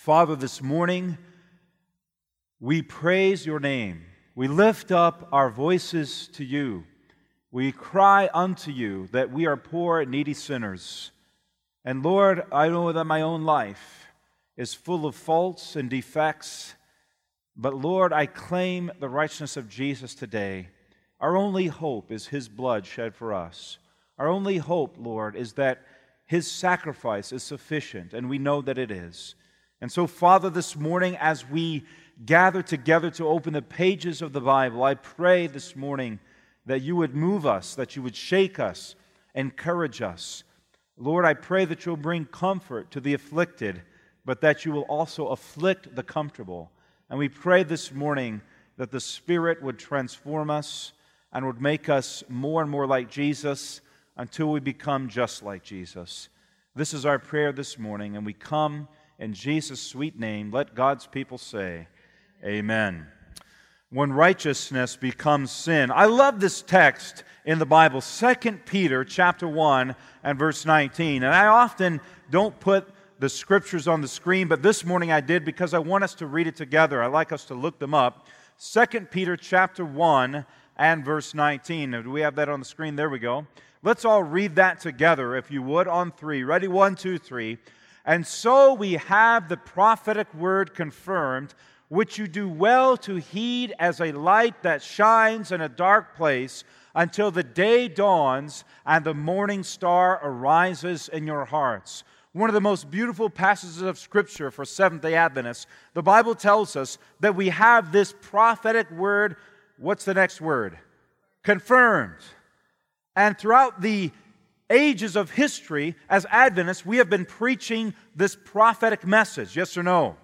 Father, this morning we praise your name. We lift up our voices to you. We cry unto you that we are poor needy sinners. And Lord, I know that my own life is full of faults and defects, but Lord, I claim the righteousness of Jesus today. Our only hope is his blood shed for us. Our only hope, Lord, is that his sacrifice is sufficient, and we know that it is. And so, Father, this morning, as we gather together to open the pages of the Bible, I pray this morning that you would move us, that you would shake us, encourage us. Lord, I pray that you'll bring comfort to the afflicted, but that you will also afflict the comfortable. And we pray this morning that the Spirit would transform us and would make us more and more like Jesus until we become just like Jesus. This is our prayer this morning, and we come in Jesus' sweet name. Let God's people say, Amen. When righteousness becomes sin. I love this text in the Bible, 2 Peter chapter 1 and verse 19. And I often don't put the scriptures on the screen, but this morning I did because I want us to read it together. I like us to look them up. 2 Peter chapter 1 and verse 19. Do we have that on the screen? There we go. Let's all read that together, if you would, on three. Ready? One, two, three. And so we have the prophetic word confirmed, which you do well to heed as a light that shines in a dark place until the day dawns and the morning star arises in your hearts. One of the most beautiful passages of Scripture for Seventh day Adventists. The Bible tells us that we have this prophetic word. What's the next word? Confirmed. And throughout the ages of history, as Adventists, we have been preaching this prophetic message. Yes or no?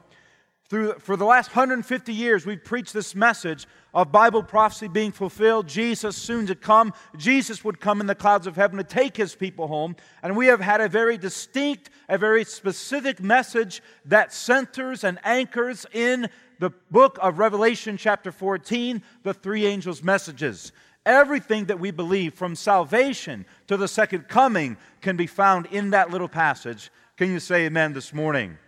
Through, for the last 150 years, we've preached this message of Bible prophecy being fulfilled, Jesus soon to come. Jesus would come in the clouds of heaven to take his people home. And we have had a very distinct, a very specific message that centers and anchors in the book of Revelation, chapter 14, the three angels' messages. Everything that we believe from salvation to the second coming can be found in that little passage. Can you say amen this morning?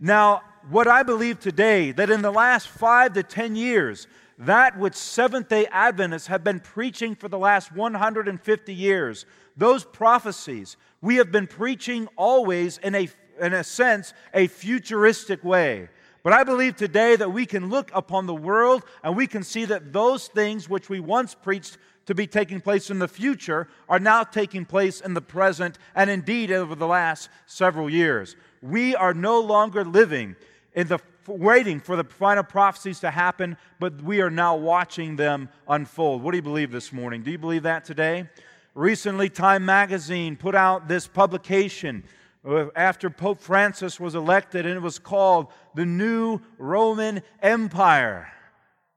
Now, what I believe today, that in the last five to ten years, that which Seventh day Adventists have been preaching for the last 150 years, those prophecies, we have been preaching always in a, in a sense, a futuristic way. But I believe today that we can look upon the world and we can see that those things which we once preached to be taking place in the future are now taking place in the present and indeed over the last several years. We are no longer living in the waiting for the final prophecies to happen, but we are now watching them unfold. What do you believe this morning? Do you believe that today? Recently, Time Magazine put out this publication after Pope Francis was elected, and it was called the New Roman Empire.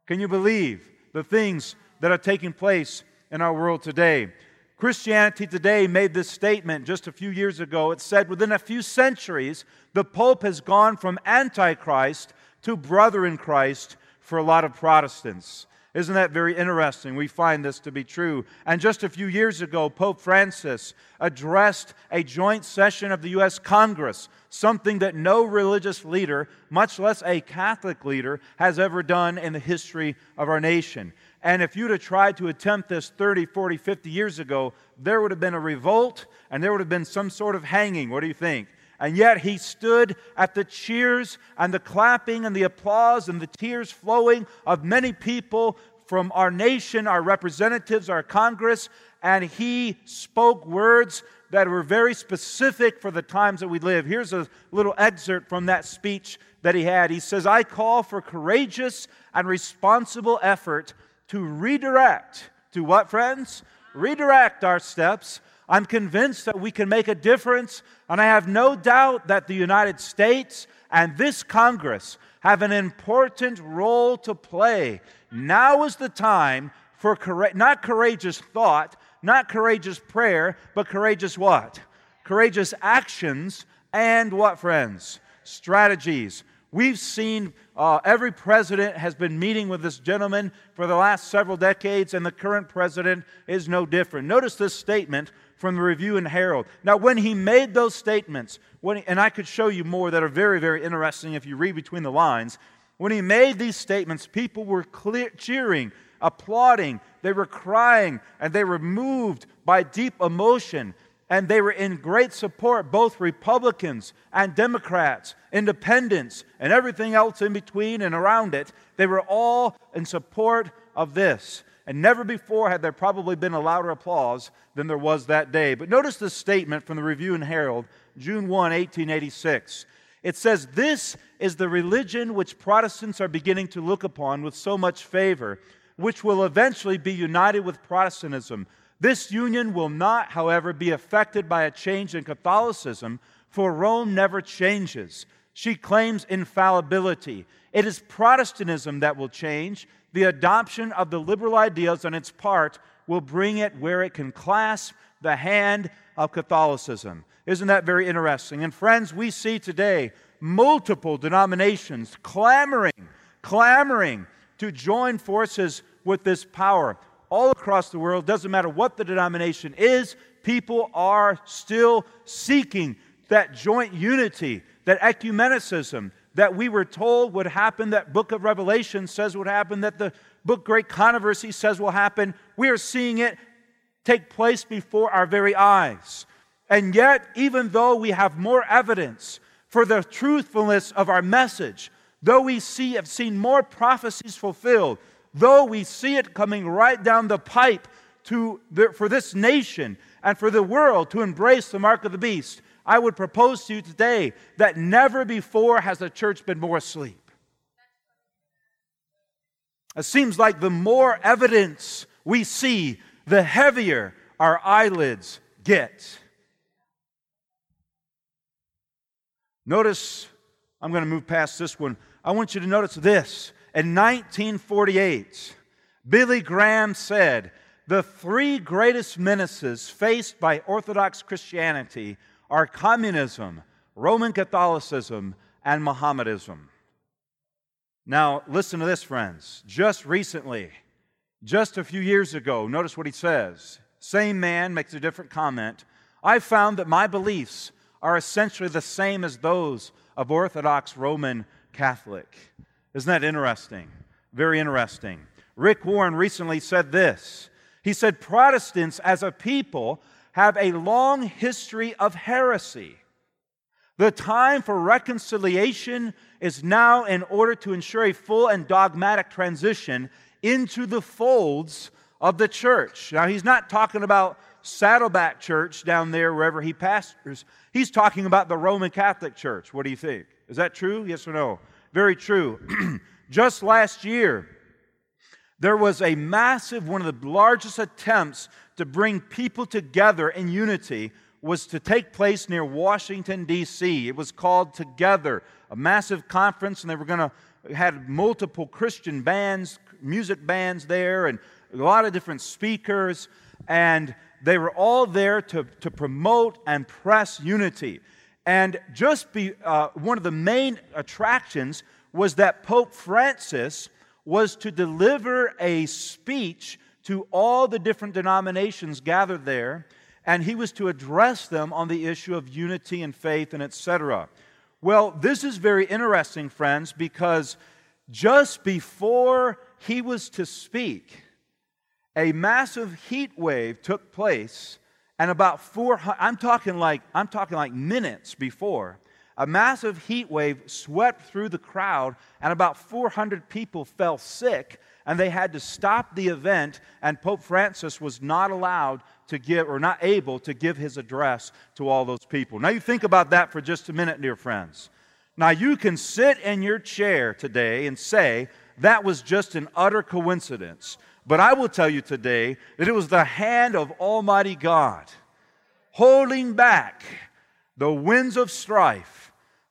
Can you believe the things that are taking place in our world today? Christianity Today made this statement just a few years ago. It said, within a few centuries, the Pope has gone from Antichrist to brother in Christ for a lot of Protestants. Isn't that very interesting? We find this to be true. And just a few years ago, Pope Francis addressed a joint session of the U.S. Congress, something that no religious leader, much less a Catholic leader, has ever done in the history of our nation. And if you'd have tried to attempt this 30, 40, 50 years ago, there would have been a revolt and there would have been some sort of hanging. What do you think? And yet he stood at the cheers and the clapping and the applause and the tears flowing of many people from our nation, our representatives, our Congress, and he spoke words that were very specific for the times that we live. Here's a little excerpt from that speech that he had. He says, I call for courageous and responsible effort to redirect. To what, friends? Redirect our steps I'm convinced that we can make a difference, and I have no doubt that the United States and this Congress have an important role to play. Now is the time for not courageous thought, not courageous prayer, but courageous what? Courageous actions and what, friends? Strategies. We've seen uh, every president has been meeting with this gentleman for the last several decades, and the current president is no different. Notice this statement from the Review and Herald. Now, when he made those statements, he, and I could show you more that are very, very interesting if you read between the lines. When he made these statements, people were clear, cheering, applauding, they were crying, and they were moved by deep emotion and they were in great support, both Republicans and Democrats, independents, and everything else in between and around it. They were all in support of this. And never before had there probably been a louder applause than there was that day. But notice this statement from the Review and Herald, June 1, 1886. It says, This is the religion which Protestants are beginning to look upon with so much favor, which will eventually be united with Protestantism this union will not, however, be affected by a change in Catholicism, for Rome never changes. She claims infallibility. It is Protestantism that will change. The adoption of the liberal ideas on its part will bring it where it can clasp the hand of Catholicism. Isn't that very interesting? And friends, we see today multiple denominations clamoring, clamoring to join forces with this power all across the world, doesn't matter what the denomination is, people are still seeking that joint unity, that ecumenicism that we were told would happen, that book of Revelation says would happen, that the book Great Controversy says will happen. We are seeing it take place before our very eyes. And yet, even though we have more evidence for the truthfulness of our message, though we see, have seen more prophecies fulfilled, though we see it coming right down the pipe to the, for this nation and for the world to embrace the mark of the beast, I would propose to you today that never before has the church been more asleep. It seems like the more evidence we see, the heavier our eyelids get. Notice, I'm going to move past this one. I want you to notice this. In 1948, Billy Graham said, The three greatest menaces faced by Orthodox Christianity are communism, Roman Catholicism, and Mohammedanism. Now, listen to this, friends. Just recently, just a few years ago, notice what he says. Same man makes a different comment. I found that my beliefs are essentially the same as those of Orthodox Roman Catholic. Isn't that interesting? Very interesting. Rick Warren recently said this. He said, Protestants as a people have a long history of heresy. The time for reconciliation is now in order to ensure a full and dogmatic transition into the folds of the church. Now, he's not talking about Saddleback Church down there, wherever he pastors. He's talking about the Roman Catholic Church. What do you think? Is that true? Yes or no? Very true. Just last year, there was a massive, one of the largest attempts to bring people together in unity was to take place near Washington, D.C. It was called Together, a massive conference, and they were going to had multiple Christian bands, music bands there, and a lot of different speakers, and they were all there to, to promote and press unity. And just be, uh, one of the main attractions was that Pope Francis was to deliver a speech to all the different denominations gathered there, and he was to address them on the issue of unity and faith and etc. Well, this is very interesting, friends, because just before he was to speak, a massive heat wave took place and about 400 i'm talking like i'm talking like minutes before a massive heat wave swept through the crowd and about 400 people fell sick and they had to stop the event and pope francis was not allowed to give or not able to give his address to all those people now you think about that for just a minute dear friends now you can sit in your chair today and say that was just an utter coincidence but I will tell you today that it was the hand of Almighty God holding back the winds of strife.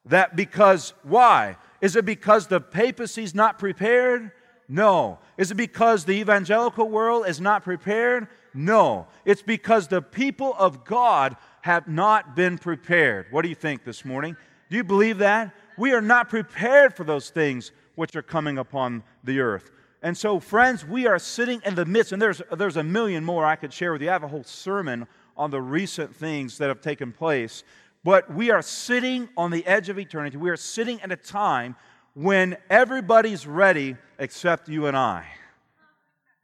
That because, why? Is it because the papacy's not prepared? No. Is it because the evangelical world is not prepared? No. It's because the people of God have not been prepared. What do you think this morning? Do you believe that? We are not prepared for those things which are coming upon the earth. And so, friends, we are sitting in the midst, and there's, there's a million more I could share with you. I have a whole sermon on the recent things that have taken place. But we are sitting on the edge of eternity. We are sitting at a time when everybody's ready except you and I,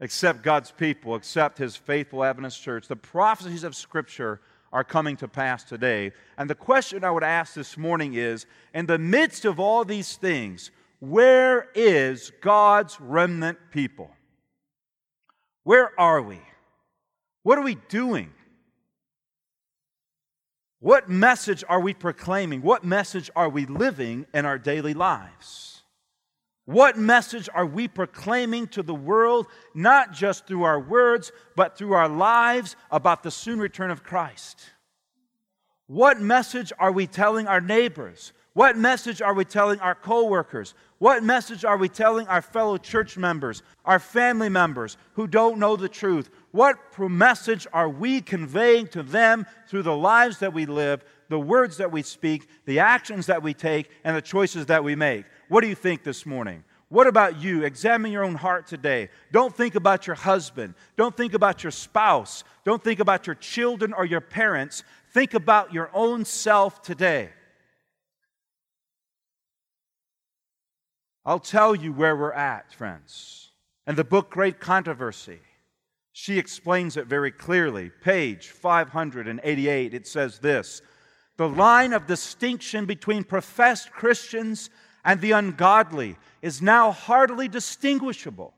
except God's people, except His faithful Adventist church. The prophecies of Scripture are coming to pass today. And the question I would ask this morning is in the midst of all these things, where is God's remnant people? Where are we? What are we doing? What message are we proclaiming? What message are we living in our daily lives? What message are we proclaiming to the world, not just through our words, but through our lives about the soon return of Christ? What message are we telling our neighbors? What message are we telling our coworkers? What message are we telling our fellow church members, our family members who don't know the truth? What message are we conveying to them through the lives that we live, the words that we speak, the actions that we take, and the choices that we make? What do you think this morning? What about you? Examine your own heart today. Don't think about your husband. Don't think about your spouse. Don't think about your children or your parents. Think about your own self today. I'll tell you where we're at, friends. In the book Great Controversy, she explains it very clearly. Page 588, it says this The line of distinction between professed Christians and the ungodly is now hardly distinguishable.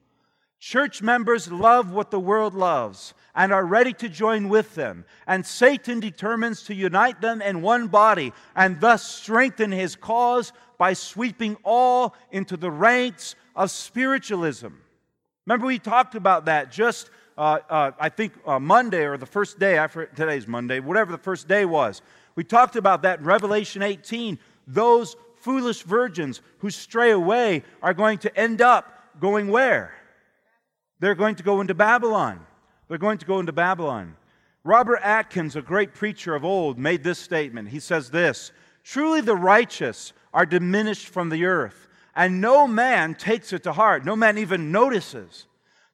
Church members love what the world loves and are ready to join with them, and Satan determines to unite them in one body and thus strengthen his cause by sweeping all into the ranks of spiritualism. Remember, we talked about that just, uh, uh, I think, uh, Monday or the first day, after today's Monday, whatever the first day was. We talked about that in Revelation 18. Those foolish virgins who stray away are going to end up going where? They're going to go into Babylon. They're going to go into Babylon. Robert Atkins, a great preacher of old, made this statement. He says this Truly the righteous are diminished from the earth, and no man takes it to heart. No man even notices.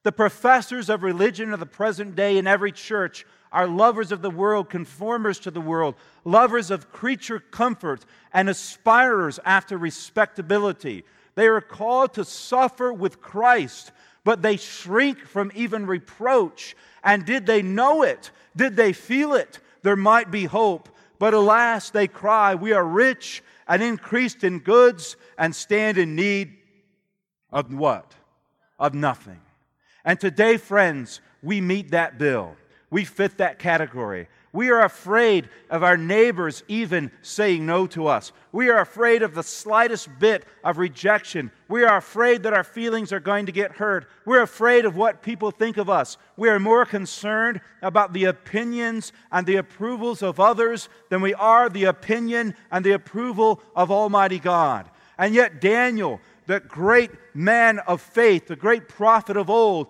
The professors of religion of the present day in every church are lovers of the world, conformers to the world, lovers of creature comfort, and aspirers after respectability. They are called to suffer with Christ, but they shrink from even reproach. And did they know it? Did they feel it? There might be hope. But alas, they cry, We are rich and increased in goods and stand in need of what? Of nothing. And today, friends, we meet that bill. We fit that category. We are afraid of our neighbors even saying no to us. We are afraid of the slightest bit of rejection. We are afraid that our feelings are going to get hurt. We're afraid of what people think of us. We are more concerned about the opinions and the approvals of others than we are the opinion and the approval of Almighty God. And yet, Daniel, the great man of faith, the great prophet of old,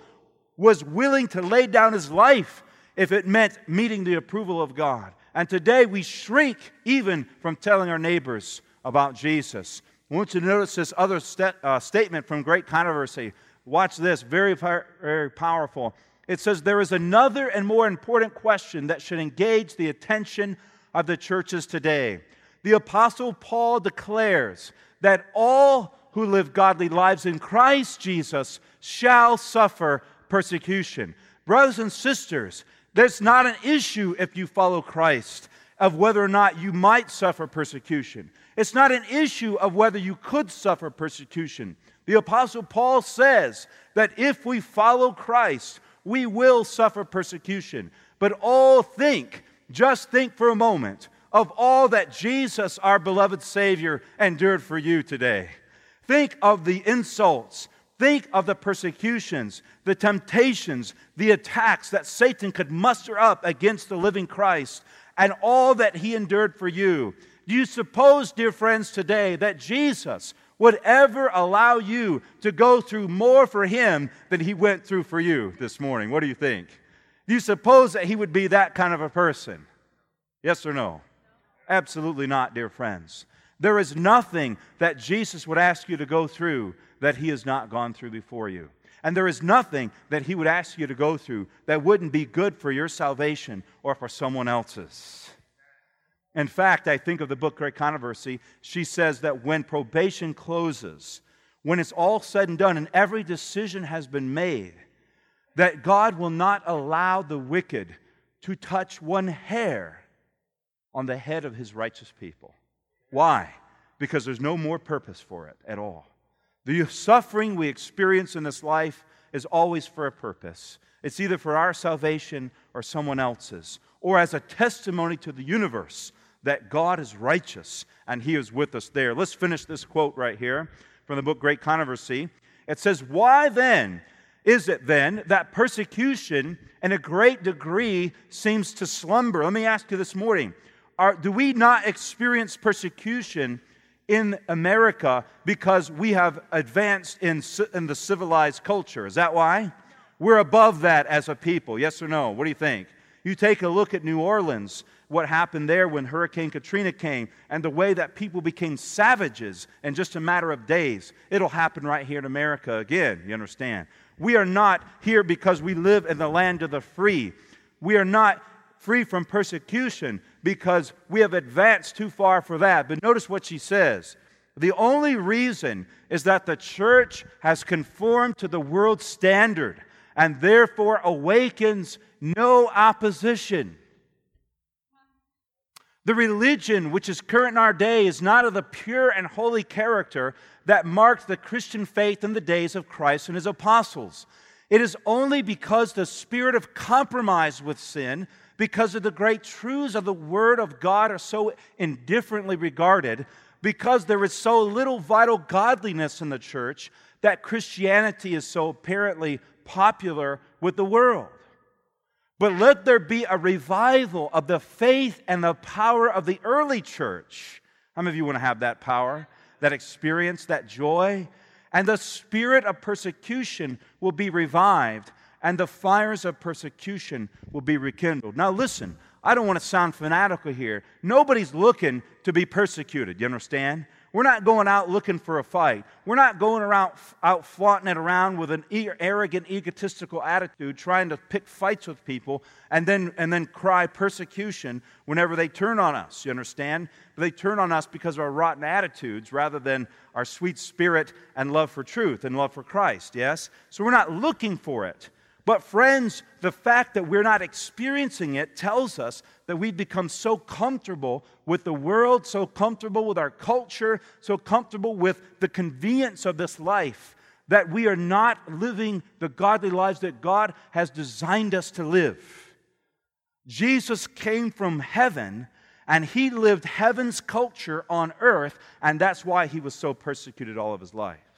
was willing to lay down his life if it meant meeting the approval of God. And today we shrink even from telling our neighbors about Jesus. I want you to notice this other st- uh, statement from Great Controversy. Watch this, very, very powerful. It says, There is another and more important question that should engage the attention of the churches today. The Apostle Paul declares that all who live godly lives in Christ Jesus shall suffer persecution. Brothers and sisters, there's not an issue if you follow Christ of whether or not you might suffer persecution. It's not an issue of whether you could suffer persecution. The Apostle Paul says that if we follow Christ, we will suffer persecution. But all think, just think for a moment, of all that Jesus, our beloved Savior, endured for you today. Think of the insults, Think of the persecutions, the temptations, the attacks that Satan could muster up against the living Christ, and all that he endured for you. Do you suppose, dear friends, today that Jesus would ever allow you to go through more for him than he went through for you this morning? What do you think? Do you suppose that he would be that kind of a person? Yes or no? Absolutely not, dear friends. There is nothing that Jesus would ask you to go through that he has not gone through before you. And there is nothing that he would ask you to go through that wouldn't be good for your salvation or for someone else's. In fact, I think of the book Great Controversy. She says that when probation closes, when it's all said and done and every decision has been made, that God will not allow the wicked to touch one hair on the head of his righteous people. Why? Because there's no more purpose for it at all. The suffering we experience in this life is always for a purpose. It's either for our salvation or someone else's, or as a testimony to the universe that God is righteous and He is with us there. Let's finish this quote right here from the book Great Controversy. It says, Why then is it then that persecution in a great degree seems to slumber? Let me ask you this morning are, do we not experience persecution in America because we have advanced in, in the civilized culture? Is that why? We're above that as a people. Yes or no? What do you think? You take a look at New Orleans, what happened there when Hurricane Katrina came, and the way that people became savages in just a matter of days. It'll happen right here in America again, you understand? We are not here because we live in the land of the free. We are not free from persecution because we have advanced too far for that. But notice what she says. The only reason is that the church has conformed to the world's standard and therefore awakens no opposition. The religion which is current in our day is not of the pure and holy character that marked the Christian faith in the days of Christ and his apostles. It is only because the spirit of compromise with sin because of the great truths of the Word of God are so indifferently regarded, because there is so little vital godliness in the church, that Christianity is so apparently popular with the world. But let there be a revival of the faith and the power of the early church. How many of you want to have that power, that experience, that joy? And the spirit of persecution will be revived and the fires of persecution will be rekindled. Now, listen, I don't want to sound fanatical here. Nobody's looking to be persecuted. You understand? We're not going out looking for a fight. We're not going around out flaunting it around with an arrogant, egotistical attitude, trying to pick fights with people and then, and then cry persecution whenever they turn on us. You understand? But they turn on us because of our rotten attitudes rather than our sweet spirit and love for truth and love for Christ. Yes? So we're not looking for it. But, friends, the fact that we're not experiencing it tells us that we've become so comfortable with the world, so comfortable with our culture, so comfortable with the convenience of this life, that we are not living the godly lives that God has designed us to live. Jesus came from heaven and he lived heaven's culture on earth, and that's why he was so persecuted all of his life.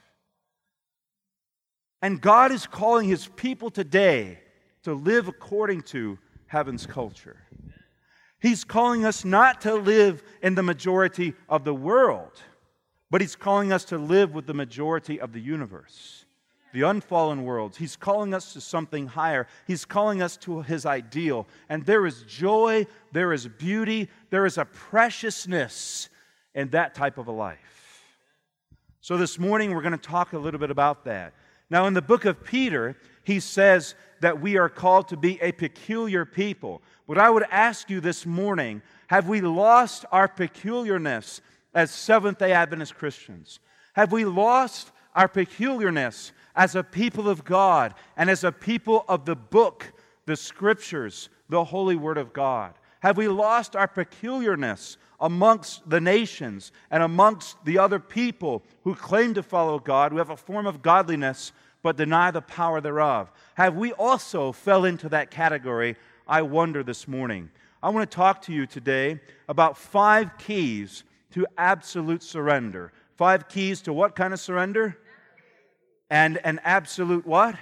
And God is calling his people today to live according to heaven's culture. He's calling us not to live in the majority of the world, but he's calling us to live with the majority of the universe, the unfallen worlds. He's calling us to something higher. He's calling us to his ideal. And there is joy, there is beauty, there is a preciousness in that type of a life. So this morning we're going to talk a little bit about that. Now, in the book of Peter, he says that we are called to be a peculiar people. But I would ask you this morning have we lost our peculiarness as Seventh day Adventist Christians? Have we lost our peculiarness as a people of God and as a people of the book, the scriptures, the holy word of God? Have we lost our peculiarness amongst the nations and amongst the other people who claim to follow God, who have a form of godliness, but deny the power thereof. Have we also fell into that category? I wonder this morning. I want to talk to you today about five keys to absolute surrender. Five keys to what kind of surrender? And an absolute what?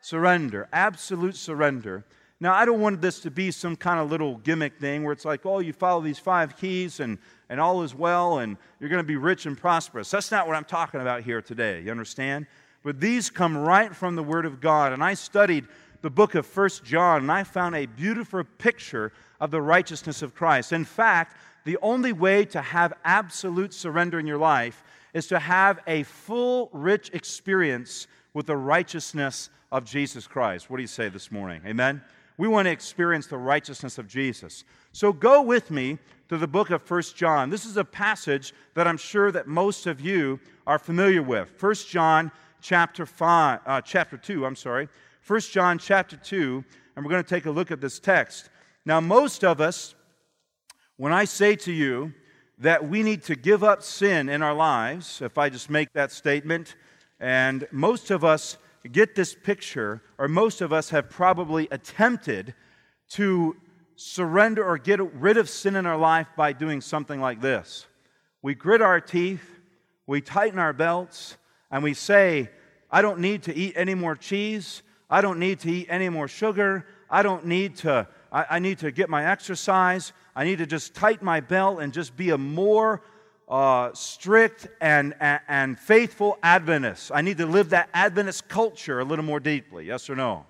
Surrender. Absolute surrender. Now, I don't want this to be some kind of little gimmick thing where it's like, oh, you follow these five keys and, and all is well and you're going to be rich and prosperous. That's not what I'm talking about here today. You understand? But these come right from the Word of God. And I studied the book of First John, and I found a beautiful picture of the righteousness of Christ. In fact, the only way to have absolute surrender in your life is to have a full, rich experience with the righteousness of Jesus Christ. What do you say this morning? Amen? We want to experience the righteousness of Jesus. So go with me to the book of First John. This is a passage that I'm sure that most of you are familiar with. First John chapter 5 uh, chapter 2, I'm sorry. First John chapter 2, and we're going to take a look at this text. Now most of us when I say to you that we need to give up sin in our lives, if I just make that statement, and most of us get this picture, or most of us have probably attempted to surrender or get rid of sin in our life by doing something like this. We grit our teeth, we tighten our belts, and we say, I don't need to eat any more cheese. I don't need to eat any more sugar. I don't need to, I, I need to get my exercise. I need to just tighten my belt and just be a more uh, strict and, and, and faithful Adventist. I need to live that Adventist culture a little more deeply. Yes or no?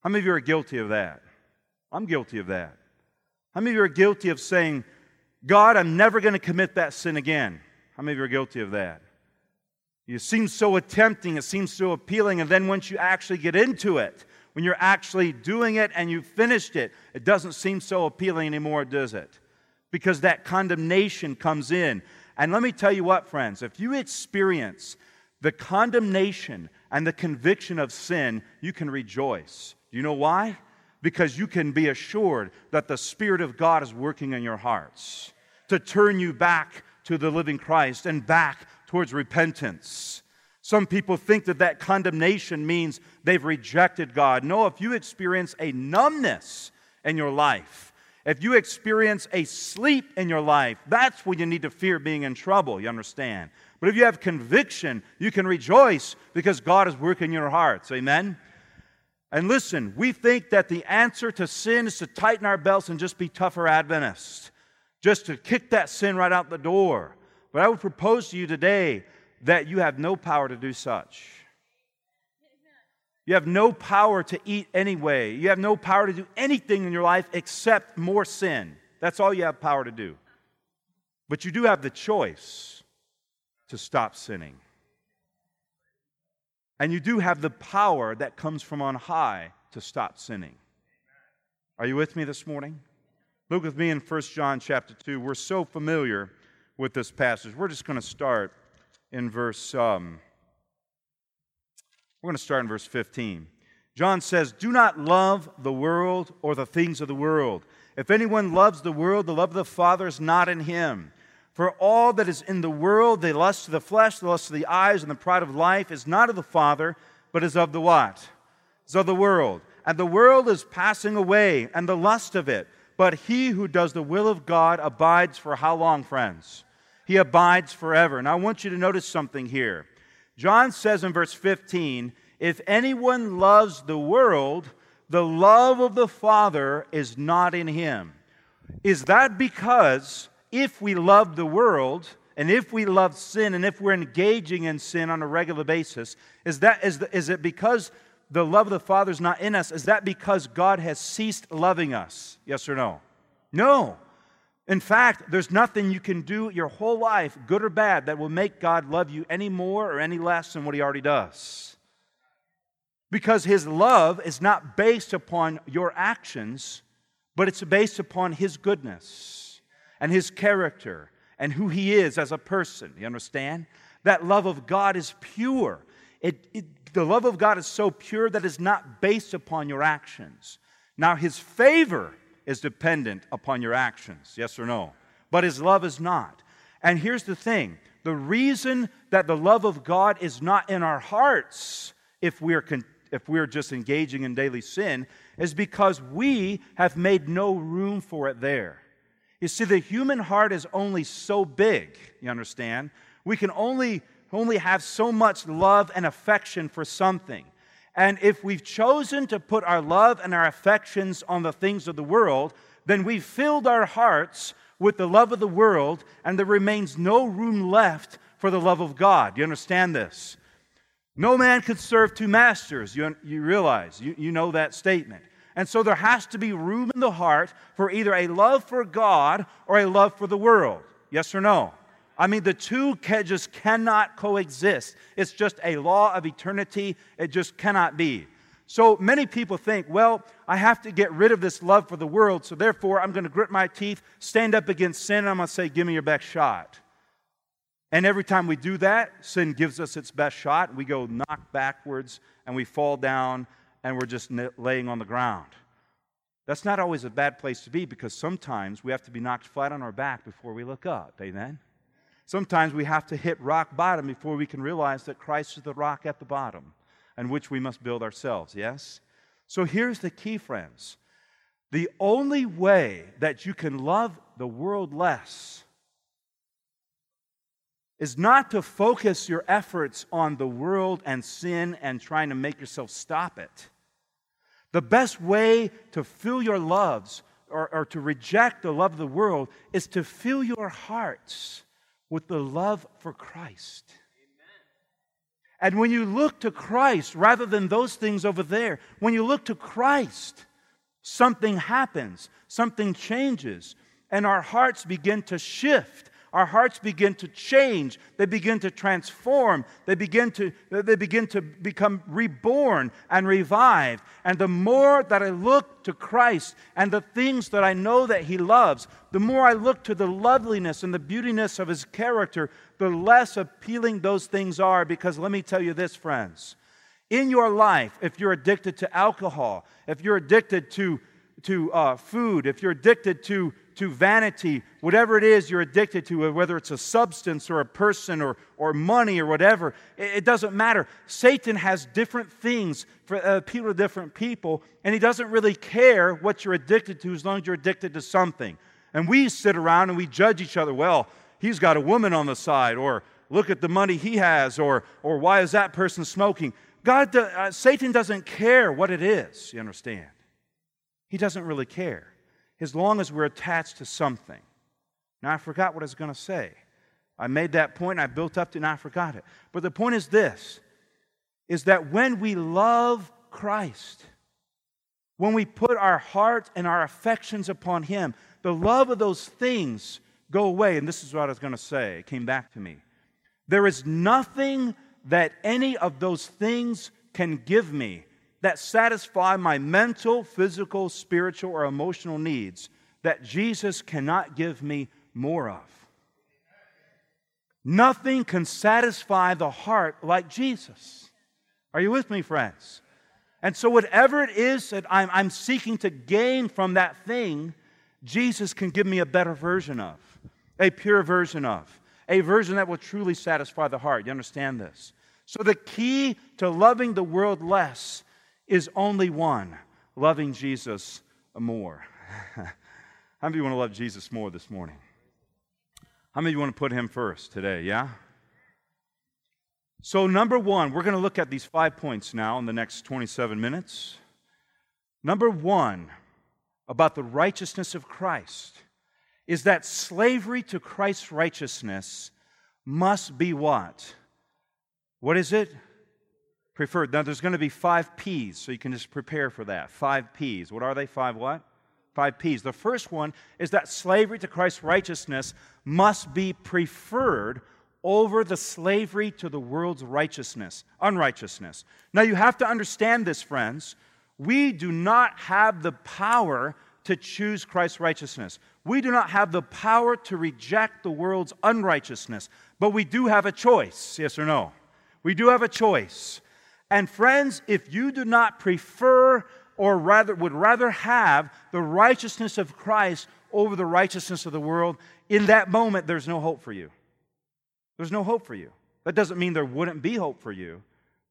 How many of you are guilty of that? I'm guilty of that. How many of you are guilty of saying, God, I'm never going to commit that sin again? How many of you are guilty of that? It seems so tempting, it seems so appealing, and then once you actually get into it, when you're actually doing it and you've finished it, it doesn't seem so appealing anymore, does it? because that condemnation comes in. And let me tell you what, friends, if you experience the condemnation and the conviction of sin, you can rejoice. Do you know why? Because you can be assured that the Spirit of God is working in your hearts to turn you back to the living Christ and back towards repentance. Some people think that that condemnation means they've rejected God. No, if you experience a numbness in your life, if you experience a sleep in your life, that's when you need to fear being in trouble, you understand? But if you have conviction, you can rejoice because God is working in your hearts. Amen? And listen, we think that the answer to sin is to tighten our belts and just be tougher Adventists, just to kick that sin right out the door. But I would propose to you today that you have no power to do such. You have no power to eat anyway. You have no power to do anything in your life except more sin. That's all you have power to do. But you do have the choice to stop sinning. And you do have the power that comes from on high to stop sinning. Are you with me this morning? Look with me in 1 John chapter 2. We're so familiar with this passage. We're just going to start in verse um, we're going to start in verse 15. John says, Do not love the world or the things of the world. If anyone loves the world, the love of the Father is not in him. For all that is in the world, the lust of the flesh, the lust of the eyes, and the pride of life, is not of the Father, but is of the what? Is of the world. And the world is passing away, and the lust of it. But he who does the will of God abides for how long, friends? He abides forever. And I want you to notice something here. John says in verse 15, If anyone loves the world, the love of the Father is not in him. Is that because if we love the world, and if we love sin, and if we're engaging in sin on a regular basis, is, that, is, the, is it because the love of the Father is not in us? Is that because God has ceased loving us? Yes or no? No. In fact, there's nothing you can do your whole life, good or bad, that will make God love you any more or any less than what He already does. Because His love is not based upon your actions, but it's based upon His goodness and His character and who He is as a person. You understand? That love of God is pure. It, it, the love of God is so pure that it's not based upon your actions. Now, His favor is dependent upon your actions, yes or no? But his love is not. And here's the thing the reason that the love of God is not in our hearts if we're, con- if we're just engaging in daily sin is because we have made no room for it there. You see, the human heart is only so big, you understand? We can only, only have so much love and affection for something. And if we've chosen to put our love and our affections on the things of the world, then we've filled our hearts with the love of the world, and there remains no room left for the love of God. You understand this? No man could serve two masters. You, you realize, you, you know that statement. And so there has to be room in the heart for either a love for God or a love for the world. Yes or no? I mean, the two just cannot coexist. It's just a law of eternity. It just cannot be. So many people think, well, I have to get rid of this love for the world, so therefore I'm going to grit my teeth, stand up against sin, and I'm going to say, give me your best shot. And every time we do that, sin gives us its best shot. We go knock backwards and we fall down and we're just laying on the ground. That's not always a bad place to be because sometimes we have to be knocked flat on our back before we look up. Amen? Sometimes we have to hit rock bottom before we can realize that Christ is the rock at the bottom and which we must build ourselves. Yes? So here's the key, friends. The only way that you can love the world less is not to focus your efforts on the world and sin and trying to make yourself stop it. The best way to fill your loves or, or, to reject the love of the world is to fill your hearts with the love for Christ. Amen. And when you look to Christ rather than those things over there, when you look to Christ, something happens, something changes, and our hearts begin to shift our hearts begin to change. They begin to transform. They begin to, they begin to become reborn and revived. And the more that I look to Christ and the things that I know that He loves, the more I look to the loveliness and the beautiness of His character, the less appealing those things are. Because let me tell you this, friends. In your life, if you're addicted to alcohol, if you're addicted to, to uh, food, if you're addicted to to vanity, whatever it is you're addicted to, whether it's a substance or a person or, or money or whatever, it, it doesn't matter. Satan has different things for uh, people to different people, and he doesn't really care what you're addicted to as long as you're addicted to something. And we sit around and we judge each other. Well, he's got a woman on the side, or look at the money he has, or, or why is that person smoking? God, uh, Satan doesn't care what it is, you understand? He doesn't really care as long as we're attached to something. Now, I forgot what I was going to say. I made that point, I built up to, and I forgot it. But the point is this is that when we love Christ, when we put our heart and our affections upon Him, the love of those things go away. And this is what I was going to say. It came back to me. There is nothing that any of those things can give me that satisfy my mental, physical, spiritual, or emotional needs that Jesus cannot give me more of. Nothing can satisfy the heart like Jesus. Are you with me, friends? And so, whatever it is that I'm, I'm seeking to gain from that thing, Jesus can give me a better version of, a pure version of, a version that will truly satisfy the heart. You understand this? So, the key to loving the world less is only one loving Jesus more. How many of you want to love Jesus more this morning? How many of you want to put him first today? Yeah? So, number one, we're going to look at these five points now in the next 27 minutes. Number one, about the righteousness of Christ, is that slavery to Christ's righteousness must be what? What is it? Preferred. Now, there's going to be five P's, so you can just prepare for that. Five P's. What are they? Five what? Five P's. The first one is that slavery to Christ's righteousness must be preferred over the slavery to the world's righteousness, unrighteousness. Now, you have to understand this, friends. We do not have the power to choose Christ's righteousness. We do not have the power to reject the world's unrighteousness, but we do have a choice, yes or no? We do have a choice. And friends, if you do not prefer or rather would rather have the righteousness of Christ over the righteousness of the world, in that moment there's no hope for you. There's no hope for you. That doesn't mean there wouldn't be hope for you,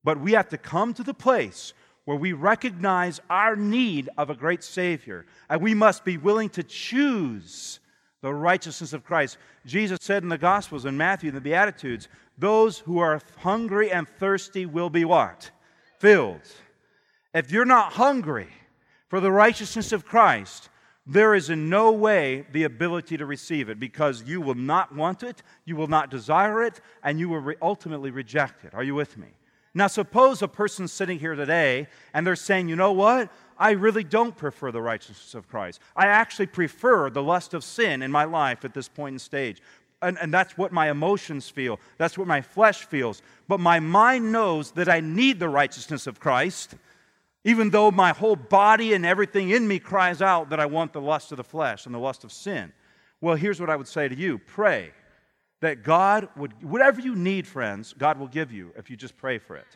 but we have to come to the place where we recognize our need of a great Savior, and we must be willing to choose the righteousness of Christ. Jesus said in the Gospels, in Matthew, in the Beatitudes, those who are hungry and thirsty will be what? Filled. If you're not hungry for the righteousness of Christ, there is in no way the ability to receive it because you will not want it, you will not desire it, and you will re- ultimately reject it. Are you with me? Now, suppose a person's sitting here today and they're saying, you know what? I really don't prefer the righteousness of Christ. I actually prefer the lust of sin in my life at this point in stage. And, and, that's what my emotions feel. That's what my flesh feels. But my mind knows that I need the righteousness of Christ, even though my whole body and everything in me cries out that I want the lust of the flesh and the lust of sin. Well, here's what I would say to you pray that God would, whatever you need, friends, God will give you if you just pray for it.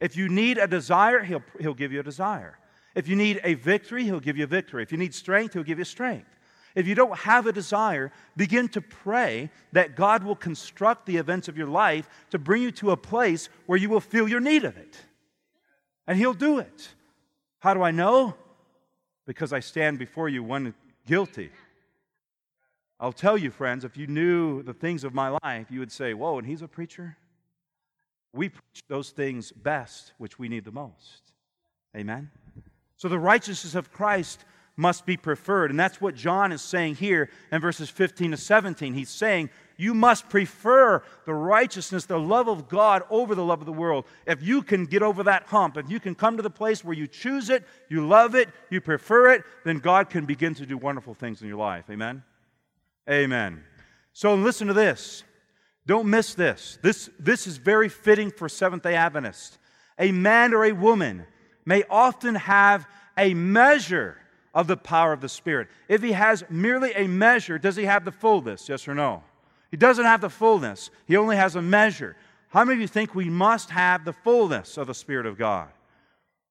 If you need a desire, He'll, he'll give you a desire. If you need a victory, He'll give you a victory. If you need strength, He'll give you strength. If you don't have a desire, begin to pray that God will construct the events of your life to bring you to a place where you will feel your need of it. And He'll do it. How do I know? Because I stand before you one guilty. I'll tell you, friends, if you knew the things of my life, you would say, Whoa, and he's a preacher? We preach those things best, which we need the most. Amen? So the righteousness of Christ must be preferred. And that's what John is saying here in verses 15 to 17. He's saying, You must prefer the righteousness, the love of God over the love of the world. If you can get over that hump, if you can come to the place where you choose it, you love it, you prefer it, then God can begin to do wonderful things in your life. Amen? Amen. So listen to this. Don't miss this. This, this is very fitting for Seventh day Adventists. A man or a woman may often have a measure of the power of the Spirit. If he has merely a measure, does he have the fullness? Yes or no? He doesn't have the fullness, he only has a measure. How many of you think we must have the fullness of the Spirit of God?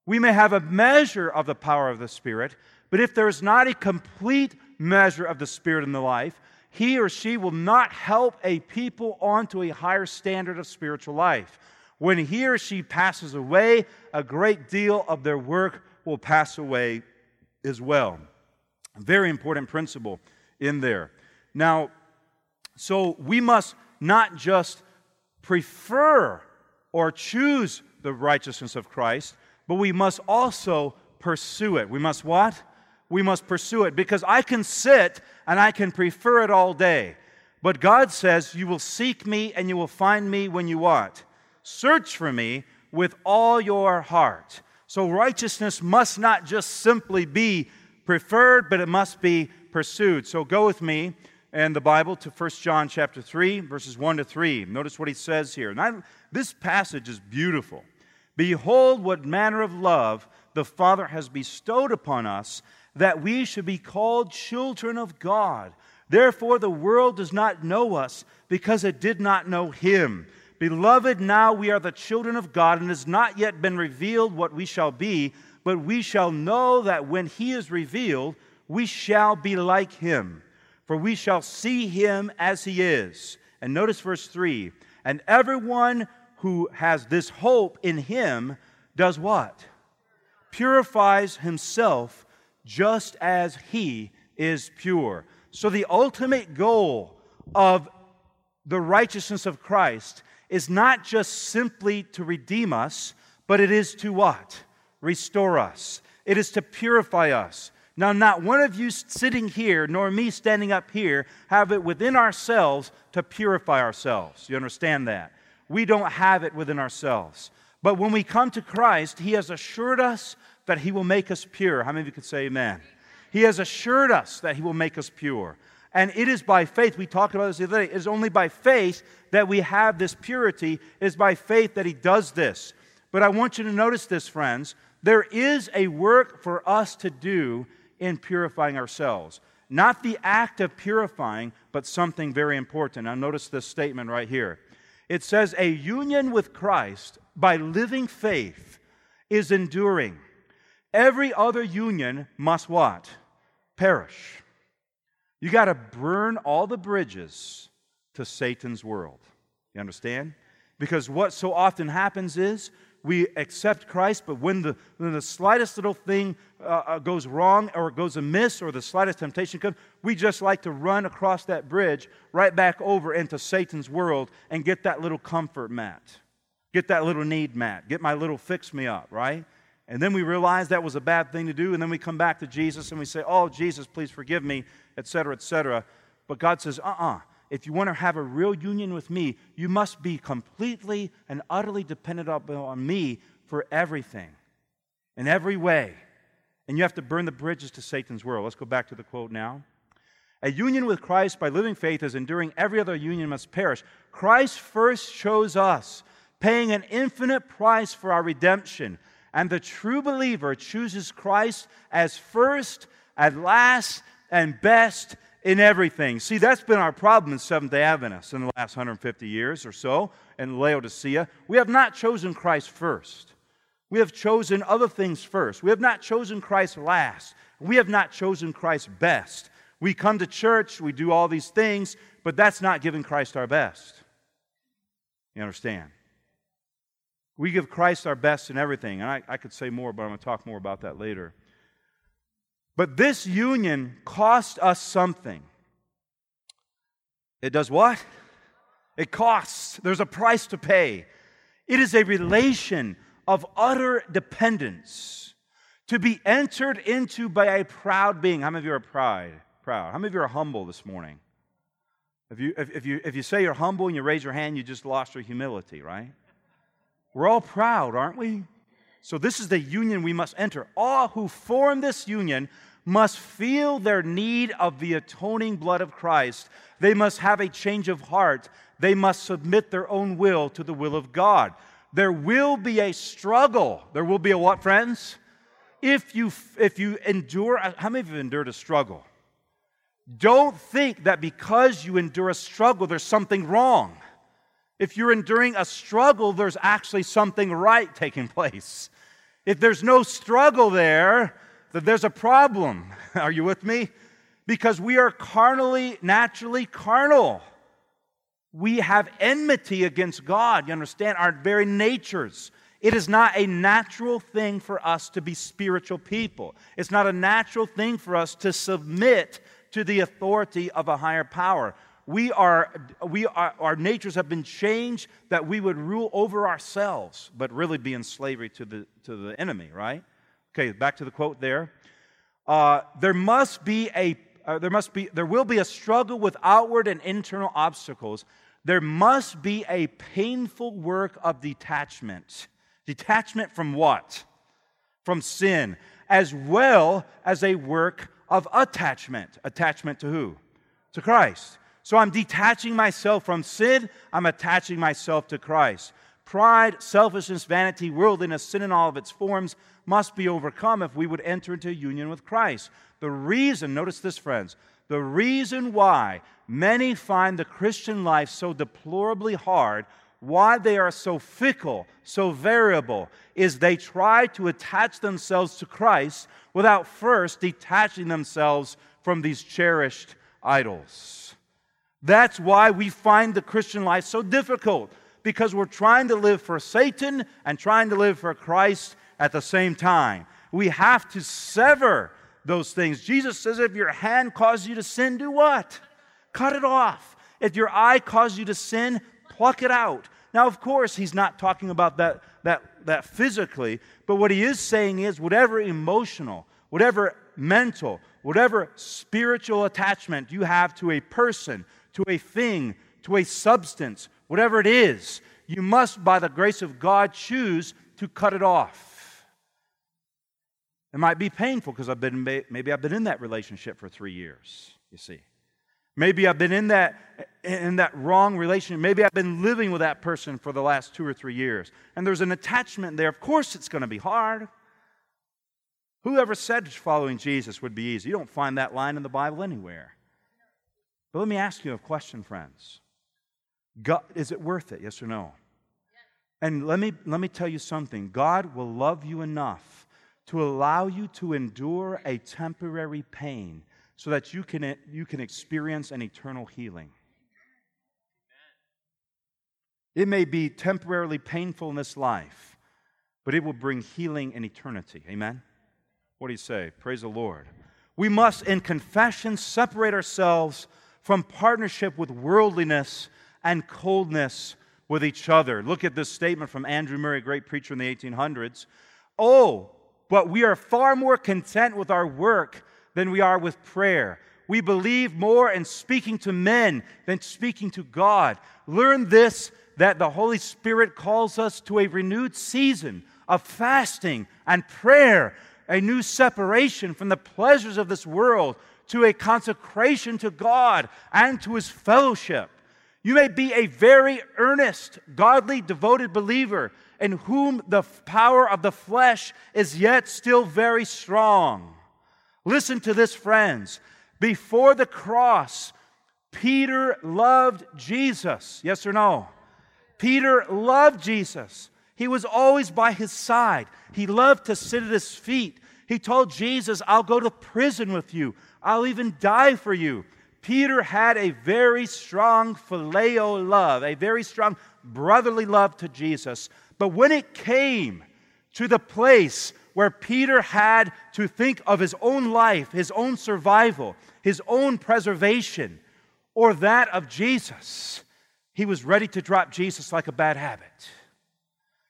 We may have a measure of the power of the Spirit, but if there is not a complete measure of the Spirit in the life, he or she will not help a people onto a higher standard of spiritual life. When he or she passes away, a great deal of their work will pass away as well. Very important principle in there. Now, so we must not just prefer or choose the righteousness of Christ, but we must also pursue it. We must what? We must pursue it because I can sit and I can prefer it all day. But God says, You will seek me and you will find me when you want. Search for me with all your heart. So righteousness must not just simply be preferred, but it must be pursued. So go with me and the Bible to 1 John chapter 3, verses 1 to 3. Notice what he says here. And this passage is beautiful. Behold, what manner of love the Father has bestowed upon us that we should be called children of God. Therefore, the world does not know us because it did not know him. Beloved, now we are the children of God, and it has not yet been revealed what we shall be, but we shall know that when he is revealed, we shall be like him, for we shall see him as he is. And notice verse 3 And everyone who has this hope in him does what? Purifies himself just as he is pure. So, the ultimate goal of the righteousness of Christ is not just simply to redeem us, but it is to what? Restore us. It is to purify us. Now, not one of you sitting here, nor me standing up here, have it within ourselves to purify ourselves. You understand that? We don't have it within ourselves. But when we come to Christ, He has assured us that He will make us pure. How many of you could say amen? He has assured us that He will make us pure. And it is by faith, we talked about this the other day, it is only by faith that we have this purity. It is by faith that He does this. But I want you to notice this, friends. There is a work for us to do in purifying ourselves. Not the act of purifying, but something very important. Now, notice this statement right here. It says, A union with Christ by living faith is enduring. Every other union must what? Perish. You got to burn all the bridges to Satan's world. You understand? Because what so often happens is we accept Christ, but when the, when the slightest little thing uh, uh goes wrong or goes amiss or the slightest temptation comes, we just like to run across that bridge right back over into Satan's world and get that little comfort mat, get that little need mat, get my little fix me up, right? And then we realize that was a bad thing to do, and then we come back to Jesus and we say, Oh, Jesus, please forgive me, etc., etc. But God says, Uh uh-uh. uh if you want to have a real union with me, you must be completely and utterly dependent on me for everything, in every way. And you have to burn the bridges to Satan's world. Let's go back to the quote now. A union with Christ by living faith is enduring every other union must perish. Christ first chose us, paying an infinite price for our redemption. And the true believer chooses Christ as first, at last, and best in everything. See, that's been our problem in Seventh day Adventists in the last 150 years or so in Laodicea. We have not chosen Christ first. We have chosen other things first. We have not chosen Christ last. We have not chosen Christ best. We come to church, we do all these things, but that's not giving Christ our best. You understand? We give Christ our best in everything. And I, I could say more, but I'm going to talk more about that later. But this union cost us something. It does what? It costs. There's a price to pay. It is a relation of utter dependence to be entered into by a proud being. How many of you are pride? Proud. How many of you are humble this morning? If you, if, if, you, if you say you're humble and you raise your hand, you just lost your humility, right? We're all proud, aren't we? So, this is the union we must enter. All who form this union must feel their need of the atoning blood of Christ. They must have a change of heart. They must submit their own will to the will of God. There will be a struggle. There will be a what, friends? If you, if you endure, how many of you have endured a struggle? Don't think that because you endure a struggle, there's something wrong. If you're enduring a struggle, there's actually something right taking place. If there's no struggle there, then there's a problem. Are you with me? Because we are carnally, naturally carnal. We have enmity against God. You understand? Our very natures. It is not a natural thing for us to be spiritual people. It's not a natural thing for us to submit to the authority of a higher power. We are, we are, our natures have been changed that we would rule over ourselves, but really be in slavery to the, to the enemy, right? Okay, back to the quote there. Uh, there must be a uh, there must be there will be a struggle with outward and internal obstacles. There must be a painful work of detachment. Detachment from what? From sin as well as a work of attachment. Attachment to who? To christ so i'm detaching myself from sin i'm attaching myself to christ pride selfishness vanity worldliness sin in all of its forms must be overcome if we would enter into union with Christ. The reason, notice this, friends, the reason why many find the Christian life so deplorably hard, why they are so fickle, so variable, is they try to attach themselves to Christ without first detaching themselves from these cherished idols. That's why we find the Christian life so difficult because we're trying to live for Satan and trying to live for Christ at the same time. We have to sever those things. Jesus says, if your hand causes you to sin, do what? Cut it off. If your eye causes you to sin, pluck it out. Now, of course, he's not talking about that, that, that physically, but what he is saying is whatever emotional, whatever mental, whatever spiritual attachment you have to a person, to a thing, to a substance, whatever it is, you must, by the grace of God, choose to cut it off. It might be painful because I've been maybe I've been in that relationship for three years. You see, maybe I've been in that in that wrong relationship. Maybe I've been living with that person for the last two or three years, and there's an attachment there. Of course, it's going to be hard. Whoever said following Jesus would be easy? You don't find that line in the Bible anywhere. But let me ask you a question, friends. God, is it worth it? Yes or no? And let me, let me tell you something God will love you enough to allow you to endure a temporary pain so that you can, you can experience an eternal healing. It may be temporarily painful in this life, but it will bring healing in eternity. Amen? What do you say? Praise the Lord. We must, in confession, separate ourselves from partnership with worldliness and coldness with each other. Look at this statement from Andrew Murray, a great preacher in the 1800s. Oh, but we are far more content with our work than we are with prayer. We believe more in speaking to men than speaking to God. Learn this that the Holy Spirit calls us to a renewed season of fasting and prayer, a new separation from the pleasures of this world to a consecration to God and to His fellowship. You may be a very earnest, godly, devoted believer in whom the power of the flesh is yet still very strong. Listen to this, friends. Before the cross, Peter loved Jesus. Yes or no? Peter loved Jesus. He was always by his side. He loved to sit at his feet. He told Jesus, I'll go to prison with you. I'll even die for you. Peter had a very strong phileo love, a very strong brotherly love to Jesus. But when it came to the place where Peter had to think of his own life, his own survival, his own preservation, or that of Jesus, he was ready to drop Jesus like a bad habit.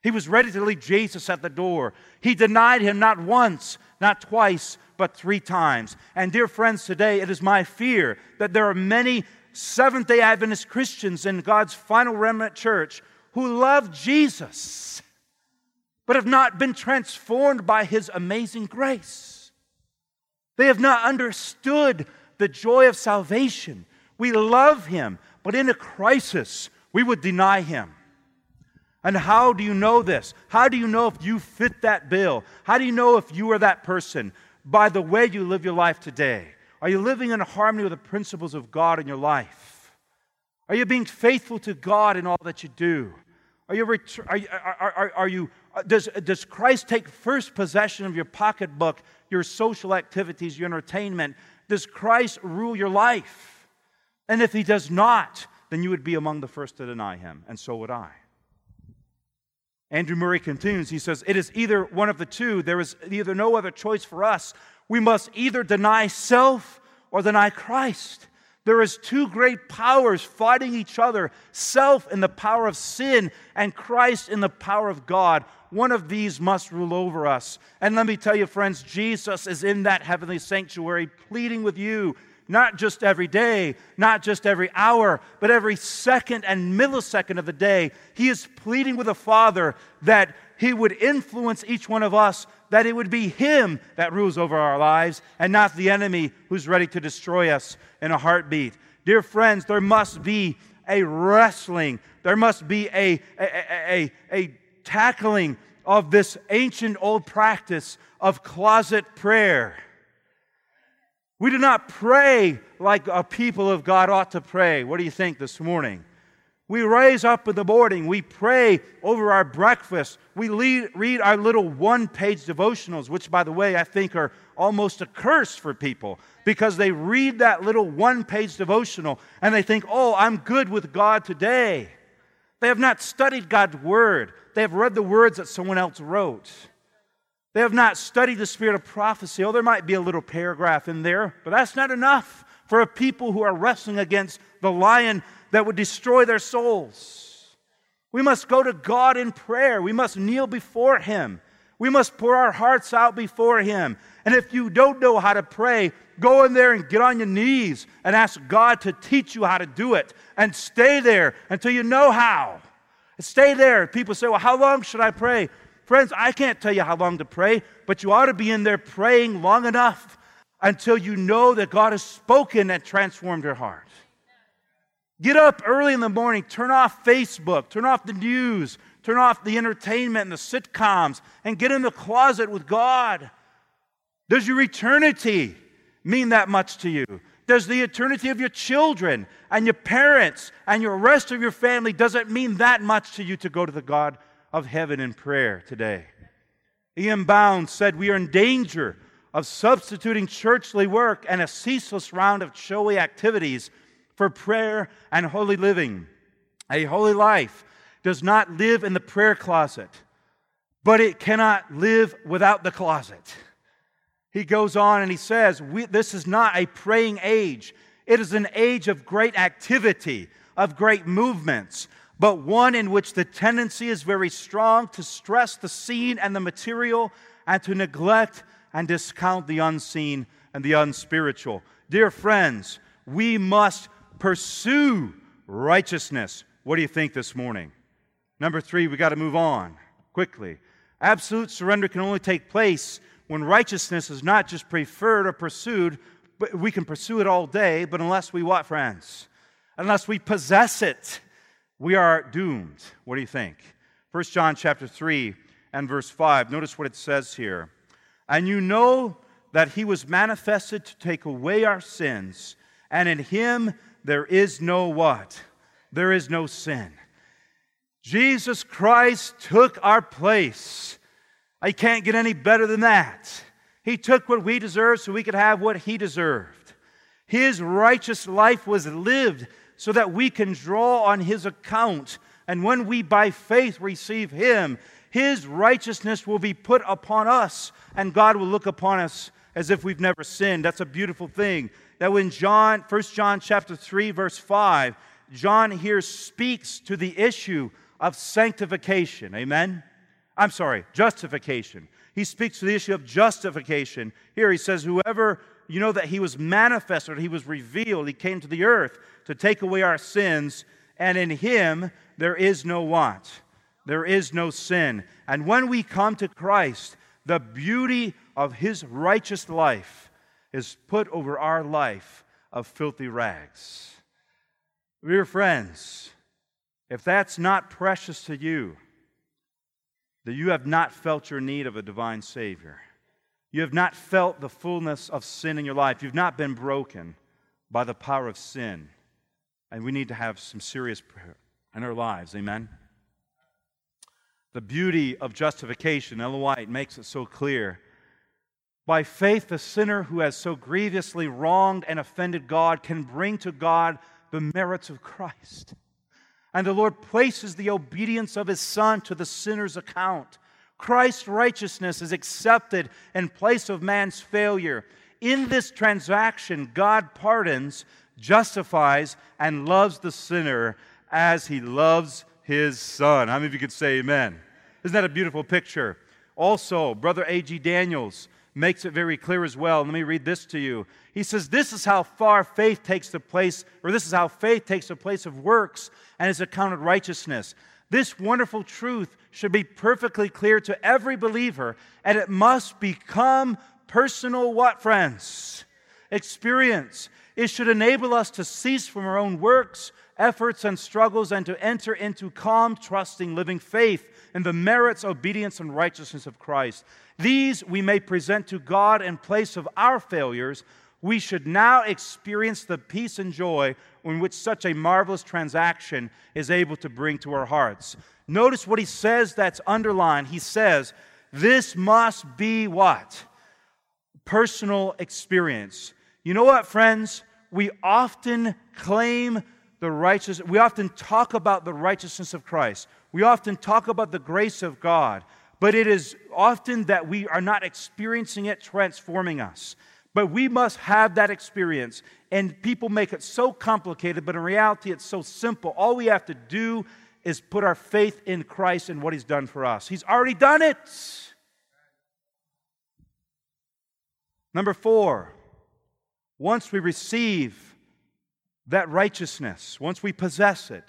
He was ready to leave Jesus at the door. He denied him not once, not twice, but three times. And dear friends, today it is my fear that there are many Seventh day Adventist Christians in God's final remnant church who love Jesus, but have not been transformed by his amazing grace. They have not understood the joy of salvation. We love him, but in a crisis, we would deny him. And how do you know this? How do you know if you fit that bill? How do you know if you are that person? By the way you live your life today. Are you living in harmony with the principles of God in your life? Are you being faithful to God in all that you do? Are you, are, are, are, are you uh, does, does Christ take first possession of your pocketbook, your social activities, your entertainment? Does Christ rule your life? And if he does not, then you would be among the first to deny him, and so would I. Andrew Murray continues, he says, It is either one of the two. There is either no other choice for us. We must either deny self or deny Christ. There is two great powers fighting each other self in the power of sin, and Christ in the power of God. One of these must rule over us. And let me tell you, friends, Jesus is in that heavenly sanctuary pleading with you not just every day, not just every hour, but every second and millisecond of the day. He is pleading with the Father that He would influence each one of us, that it would be Him that rules over our lives and not the enemy who's ready to destroy us in a heartbeat. Dear friends, there must be a wrestling, there must be a, a, a, a tackling of this ancient old practice of closet prayer. We do not pray like a people of God ought to pray. What do you think this morning? We raise up in the morning. We pray over our breakfast. We lead, read our little one page devotionals, which, by the way, I think are almost a curse for people because they read that little one page devotional and they think, oh, I'm good with God today. They have not studied God's Word, they have read the words that someone else wrote. They have not studied the spirit of prophecy. Oh, there might be a little paragraph in there, but that's not enough for a people who are wrestling against the lion that would destroy their souls. We must go to God in prayer. We must kneel before Him. We must pour our hearts out before Him. And if you don't know how to pray, go in there and get on your knees and ask God to teach you how to do it. And stay there until you know how. Stay there. People say, Well, how long should I pray? Friends, I can't tell you how long to pray, but you ought to be in there praying long enough until you know that God has spoken and transformed your heart. Get up early in the morning, turn off Facebook, turn off the news, turn off the entertainment and the sitcoms, and get in the closet with God. Does your eternity mean that much to you? Does the eternity of your children and your parents and your rest of your family, does it mean that much to you to go to the God of heaven in prayer today. E.M. Bounds said, We are in danger of substituting churchly work and a ceaseless round of showy activities for prayer and holy living. A holy life does not live in the prayer closet, but it cannot live without the closet. He goes on and he says, This is not a praying age. It is an age of great activity, of great movements, but one in which the tendency is very strong to stress the seen and the material and to neglect and discount the unseen and the unspiritual. Dear friends, we must pursue righteousness. What do you think this morning? Number three, we got to move on quickly. Absolute surrender can only take place when righteousness is not just preferred or pursued, but we can pursue it all day, but unless we what, friends? Unless we possess it, we are doomed. What do you think? 1 John chapter 3 and verse 5. Notice what it says here. And you know that he was manifested to take away our sins, and in him there is no what? There is no sin. Jesus Christ took our place. I can't get any better than that. He took what we deserve so we could have what he deserved. His righteous life was lived so that we can draw on his account. And when we by faith receive him, his righteousness will be put upon us, and God will look upon us as if we've never sinned. That's a beautiful thing. That when John, 1 John chapter 3, verse 5, John here speaks to the issue of sanctification. Amen? I'm sorry, justification. He speaks to the issue of justification. Here he says, Whoever, you know, that he was manifested, he was revealed, he came to the earth to take away our sins, and in him there is no want. There is no sin. And when we come to Christ, the beauty of his righteous life is put over our life of filthy rags. Dear friends, if that's not precious to you, that you have not felt your need of a divine Savior, you have not felt the fullness of sin in your life, you've not been broken by the power of sin, and we need to have some serious prayer in our lives. Amen? The beauty of justification, Ellen White makes it so clear. By faith, the sinner who has so grievously wronged and offended God can bring to God the merits of Christ. And the Lord places the obedience of his Son to the sinner's account. Christ's righteousness is accepted in place of man's failure. In this transaction, God pardons, justifies, and loves the sinner as he loves his Son. How many of you could say amen? Isn't that a beautiful picture? Also, Brother A.G. Daniells makes it very clear as well. Let me read this to you. He says, This is how far faith takes the place, or this is how faith takes the place of works and is accounted righteousness. This wonderful truth should be perfectly clear to every believer, and it must become personal what, friends? Experience. It should enable us to cease from our own works, efforts, and struggles and to enter into calm, trusting, living faith in the merits, obedience, and righteousness of Christ. These we may present to God in place of our failures. We should now experience the peace and joy in which such a marvelous transaction is able to bring to our hearts. Notice what he says that's underlined. He says, This must be what? Personal experience. You know what, friends? We often claim the righteous, we often talk about the righteousness of Christ. We often talk about the grace of God, but it is often that we are not experiencing it transforming us. But we must have that experience. And people make it so complicated, but in reality, it's so simple. All we have to do is put our faith in Christ and what He's done for us. He's already done it. Number four, once we receive that righteousness, once we possess it,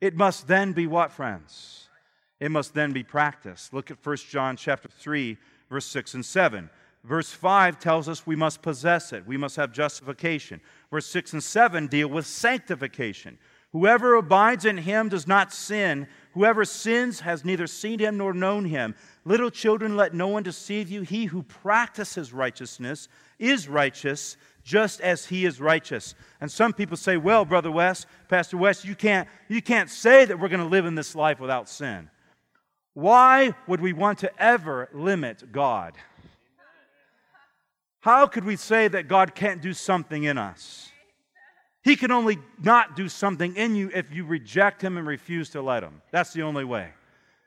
it must then be what, friends? It must then be practiced. Look at 1 John chapter 3, verse 6 and 7. Verse 5 tells us we must possess it. We must have justification. Verse 6 and 7 deal with sanctification. Whoever abides in him does not sin. Whoever sins has neither seen him nor known him. Little children, let no one deceive you. He who practices righteousness is righteous, just as he is righteous. And some people say, well, Brother Wes, Pastor Wes, you can't, you can't say that we're going to live in this life without sin. Why would we want to ever limit God? How could we say that God can't do something in us? He can only not do something in you if you reject Him and refuse to let Him. That's the only way.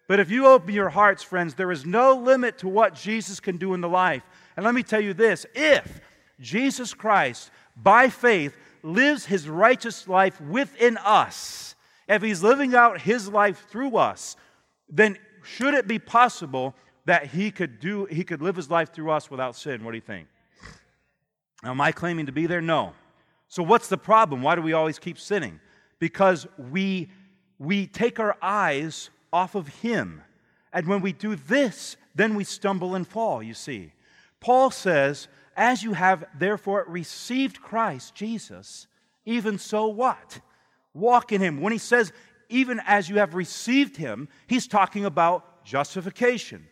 But if you open your hearts, friends, there is no limit to what Jesus can do in the life. And let me tell you this if Jesus Christ, by faith, lives his righteous life within us, if he's living out his life through us, then should it be possible that he could do he could live his life through us without sin? What do you think? Am I claiming to be there? No. So, what's the problem? Why do we always keep sinning? Because we, we take our eyes off of Him. And when we do this, then we stumble and fall, you see. Paul says, As you have therefore received Christ Jesus, even so what? Walk in Him. When he says, even as you have received Him, he's talking about justification.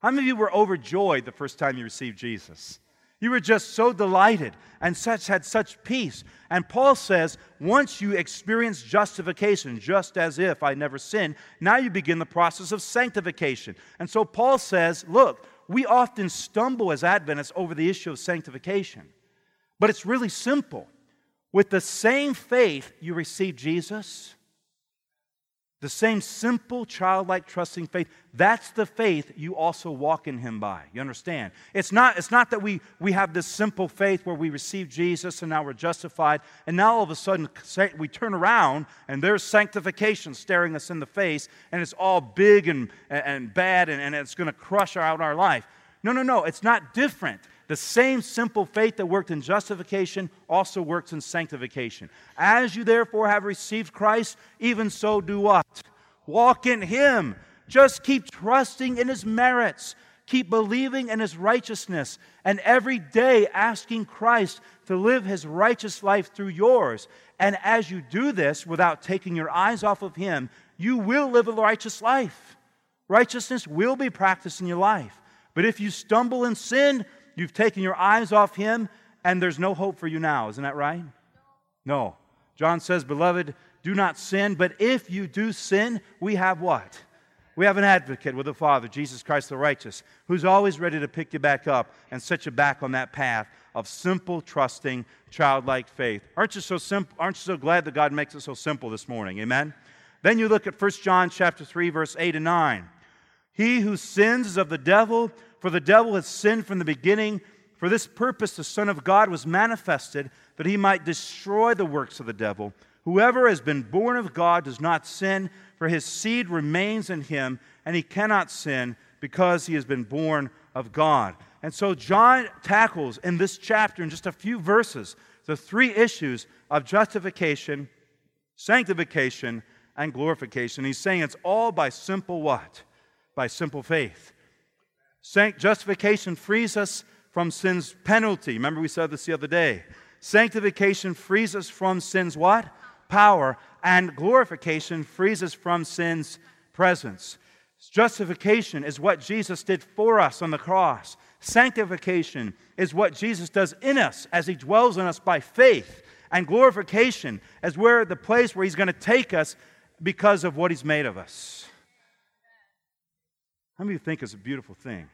How many of you were overjoyed the first time you received Jesus? You were just so delighted and such had such peace. And Paul says, once you experience justification, just as if I never sinned, now you begin the process of sanctification. And so Paul says, look, we often stumble as Adventists over the issue of sanctification. But it's really simple. With the same faith you receive Jesus, the same simple, childlike, trusting faith, that's the faith you also walk in Him by. You understand? It's not, it's not that we, we have this simple faith where we receive Jesus and now we're justified, and now all of a sudden we turn around and there's sanctification staring us in the face, and it's all big and, and bad and, and it's going to crush out our life. No, no, no. It's not different. The same simple faith that worked in justification also works in sanctification. As you therefore have received Christ, even so do what? Walk in Him. Just keep trusting in His merits. Keep believing in His righteousness. And every day asking Christ to live His righteous life through yours. And as you do this without taking your eyes off of Him, you will live a righteous life. Righteousness will be practiced in your life. But if you stumble in sin, You've taken your eyes off him, and there's no hope for you now. Isn't that right? No. John says, Beloved, do not sin, but if you do sin, we have what? We have an advocate with the Father, Jesus Christ the righteous, who's always ready to pick you back up and set you back on that path of simple, trusting, childlike faith. Aren't you so simple? Aren't you so glad that God makes it so simple this morning? Amen. Then you look at 1 John chapter 3 verse 8 and 9. He who sins is of the devil, for the devil has sinned from the beginning. For this purpose, the Son of God was manifested, that he might destroy the works of the devil. Whoever has been born of God does not sin, for his seed remains in him, and he cannot sin because he has been born of God. And so, John tackles in this chapter, in just a few verses, the three issues of justification, sanctification, and glorification. He's saying it's all by simple what? By simple faith. Justification frees us from sin's penalty. Remember, we said this the other day. Sanctification frees us from sin's what? Power. And glorification frees us from sin's presence. Justification is what Jesus did for us on the cross. Sanctification is what Jesus does in us as he dwells in us by faith. And glorification is where the place where he's going to take us because of what he's made of us. How many of you think it's a beautiful thing?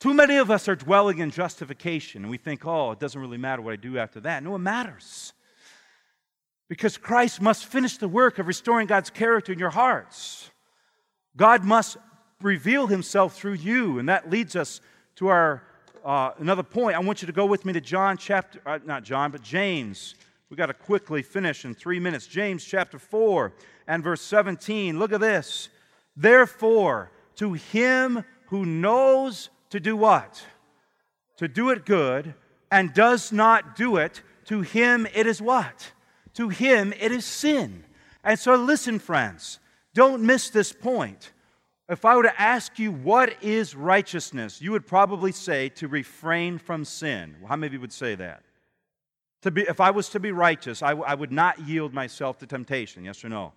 Too many of us are dwelling in justification and we think, oh, it doesn't really matter what I do after that. No, it matters. Because Christ must finish the work of restoring God's character in your hearts. God must reveal himself through you. And that leads us to our uh, another point. I want you to go with me to John chapter, uh, not John, but James. We got to quickly finish in three minutes. James chapter 4 and verse 17. Look at this. Therefore, to him who knows to do what? To do it good, and does not do it, to him it is what? To him it is sin. And so, listen, friends, don't miss this point. If I were to ask you what is righteousness, you would probably say to refrain from sin. How many of you would say that? To be, if I was to be righteous, I, w- I would not yield myself to temptation. Yes or no?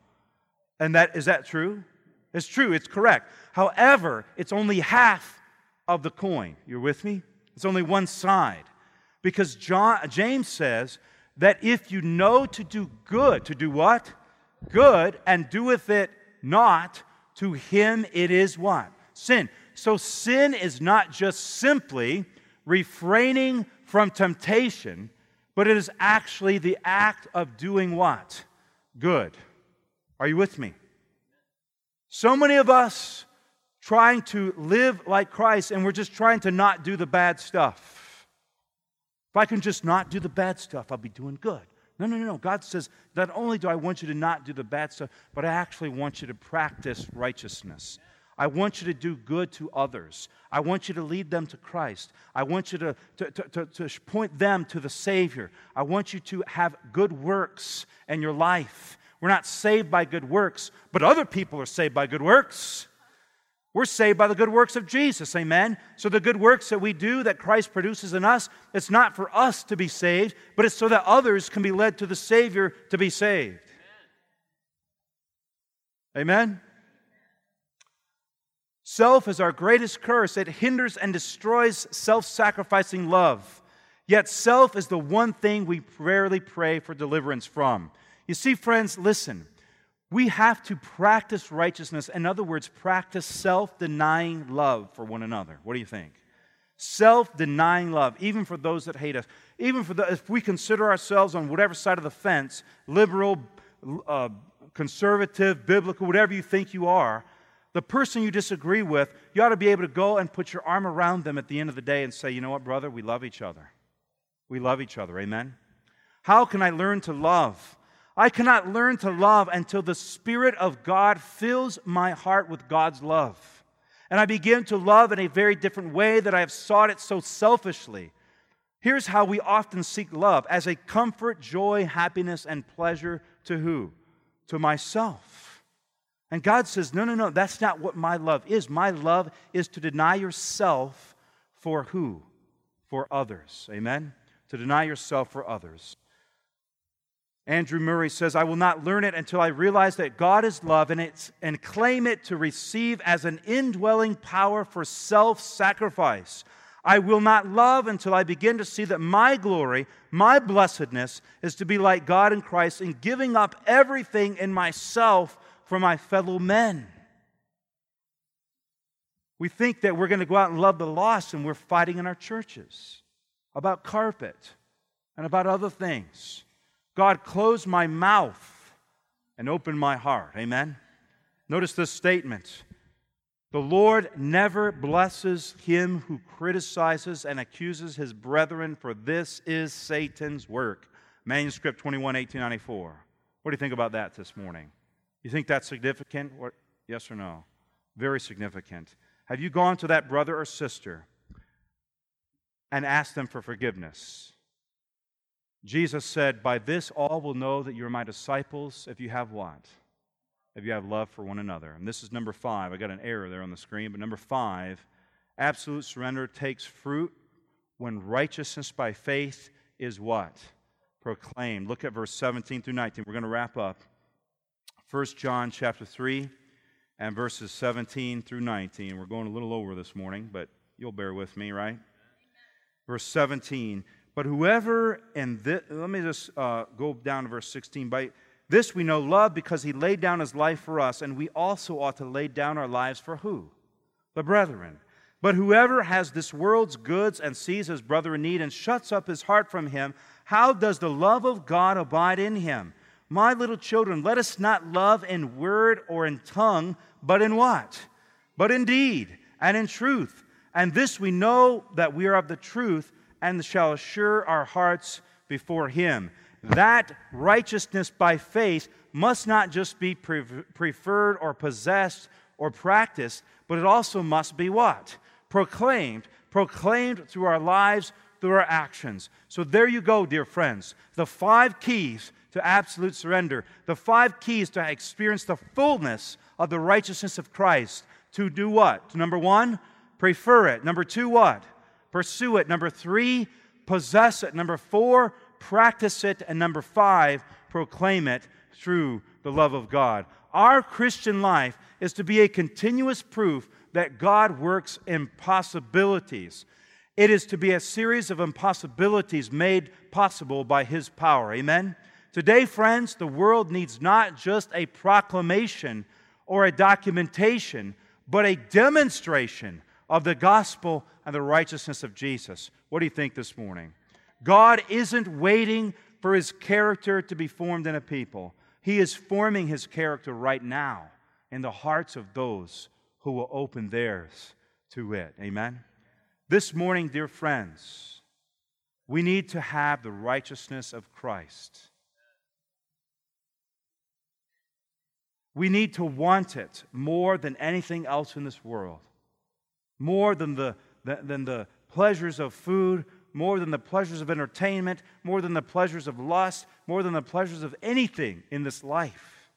And that is that true? It's true. It's correct. However, it's only half of the coin. You're with me? It's only one side. Because John, James says that if you know to do good, to do what? Good, and doeth it not, to him it is what? Sin. So sin is not just simply refraining from temptation, but it is actually the act of doing what? Good. Are you with me? So many of us trying to live like Christ and we're just trying to not do the bad stuff. If I can just not do the bad stuff, I'll be doing good. No, no, no, no. God says, not only do I want you to not do the bad stuff, but I actually want you to practice righteousness. I want you to do good to others. I want you to lead them to Christ. I want you to, to, to, to, point them to the Savior. I want you to have good works in your life. We're not saved by good works, but other people are saved by good works. We're saved by the good works of Jesus, amen? So the good works that we do, that Christ produces in us, it's not for us to be saved, but it's so that others can be led to the Savior to be saved. Amen? Self is our greatest curse. It hinders and destroys self sacrificing love. Yet, self is the one thing we rarely pray for deliverance from. You see, friends, listen. We have to practice righteousness. In other words, practice self denying love for one another. What do you think? Self denying love, even for those that hate us. Even for the, if we consider ourselves on whatever side of the fence, liberal, uh, conservative, biblical, whatever you think you are, the person you disagree with, you ought to be able to go and put your arm around them at the end of the day and say, you know what, brother, we love each other. We love each other. Amen? How can I learn to love? I cannot learn to love until the Spirit of God fills my heart with God's love. And I begin to love in a very different way that I have sought it so selfishly. Here's how we often seek love as a comfort, joy, happiness, and pleasure to who? To myself. And God says, No, no, no, that's not what my love is. My love is to deny yourself for who? For others. Amen? To deny yourself for others. Andrew Murray says, I will not learn it until I realize that God is love and, it's, and claim it to receive as an indwelling power for self sacrifice. I will not love until I begin to see that my glory, my blessedness, is to be like God in Christ in giving up everything in myself for my fellow men. We think that we're going to go out and love the lost, and we're fighting in our churches about carpet and about other things. God, close my mouth and open my heart. Amen. Notice this statement. The Lord never blesses him who criticizes and accuses his brethren, for this is Satan's work. Manuscript 21, 1894. What do you think about that this morning? You think that's significant? Or, yes or no? Very significant. Have you gone to that brother or sister and asked them for forgiveness? Jesus said, By this all will know that you're my disciples if you have what? If you have love for one another. And this is number five. I got an error there on the screen, but number five, absolute surrender takes fruit when righteousness by faith is what? Proclaimed. Look at verse 17 through 19. We're going to wrap up. 1 John chapter 3 and verses 17 through 19. We're going a little over this morning, but you'll bear with me, right? Verse 17. But whoever, and this, let me just uh, go down to verse 16. By this we know love because he laid down his life for us, and we also ought to lay down our lives for who? The brethren. But whoever has this world's goods and sees his brother in need and shuts up his heart from him, how does the love of God abide in him? My little children, let us not love in word or in tongue, but in what? But in deed and in truth. And this we know that we are of the truth and shall assure our hearts before him. That righteousness by faith must not just be pre- preferred or possessed or practiced, but it also must be what? Proclaimed. Proclaimed through our lives, through our actions. So there you go, dear friends. The five keys to absolute surrender, the five keys to experience the fullness of the righteousness of Christ. To do what? Number one, prefer it. Number two, what? Pursue it. Number three, possess it. Number four, practice it. And number five, proclaim it through the love of God. Our Christian life is to be a continuous proof that God works impossibilities. It is to be a series of impossibilities made possible by His power. Amen? Today, friends, the world needs not just a proclamation or a documentation, but a demonstration of the gospel and the righteousness of Jesus. What do you think this morning? God isn't waiting for his character to be formed in a people. He is forming his character right now in the hearts of those who will open theirs to it. Amen? This morning, dear friends, we need to have the righteousness of Christ. We need to want it more than anything else in this world, more than the, than the pleasures of food, more than the pleasures of entertainment, more than the pleasures of lust, more than the pleasures of anything in this life.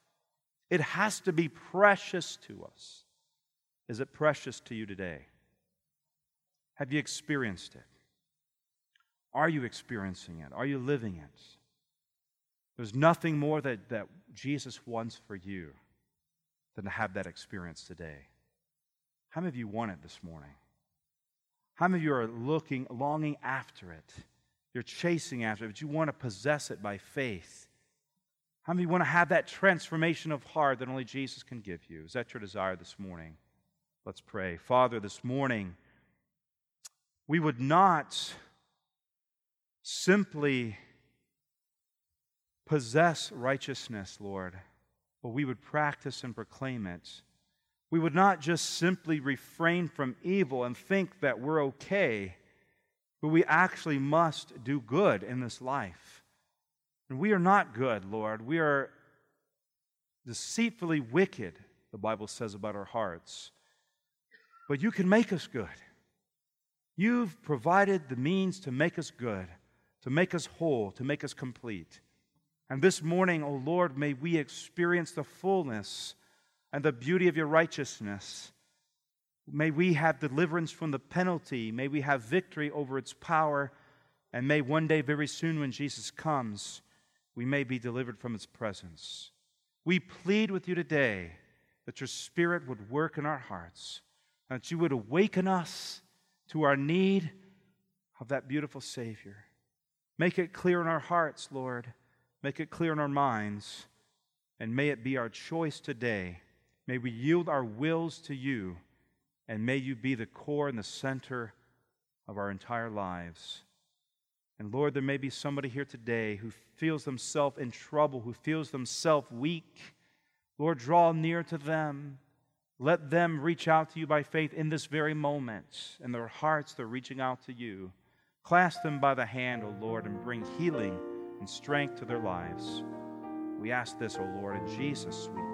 It has to be precious to us. Is it precious to you today? Have you experienced it? Are you experiencing it? Are you living it? There's nothing more that, that Jesus wants for you than to have that experience today. How many of you want it this morning? How many of you are looking, longing after it? You're chasing after it, but you want to possess it by faith. How many of you want to have that transformation of heart that only Jesus can give you? Is that your desire this morning? Let's pray. Father, this morning, we would not simply possess righteousness, Lord, but we would practice and proclaim it. We would not just simply refrain from evil and think that we're okay, but we actually must do good in this life. And we are not good, Lord. We are deceitfully wicked, the Bible says about our hearts. But you can make us good. You've provided the means to make us good, to make us whole, to make us complete. And this morning, O oh Lord, may we experience the fullness and the beauty of your righteousness. May we have deliverance from the penalty. May we have victory over its power. And may one day, very soon, when Jesus comes, we may be delivered from its presence. We plead with you today that your Spirit would work in our hearts, and that you would awaken us to our need of that beautiful Savior. Make it clear in our hearts, Lord. Make it clear in our minds. And may it be our choice today. May we yield our wills to you, and may you be the core and the center of our entire lives. And Lord, there may be somebody here today who feels themselves in trouble, who feels themselves weak. Lord, draw near to them. Let them reach out to you by faith in this very moment. In their hearts, they're reaching out to you. Clasp them by the hand, O Lord, and bring healing and strength to their lives. We ask this, O Lord, in Jesus' sweet.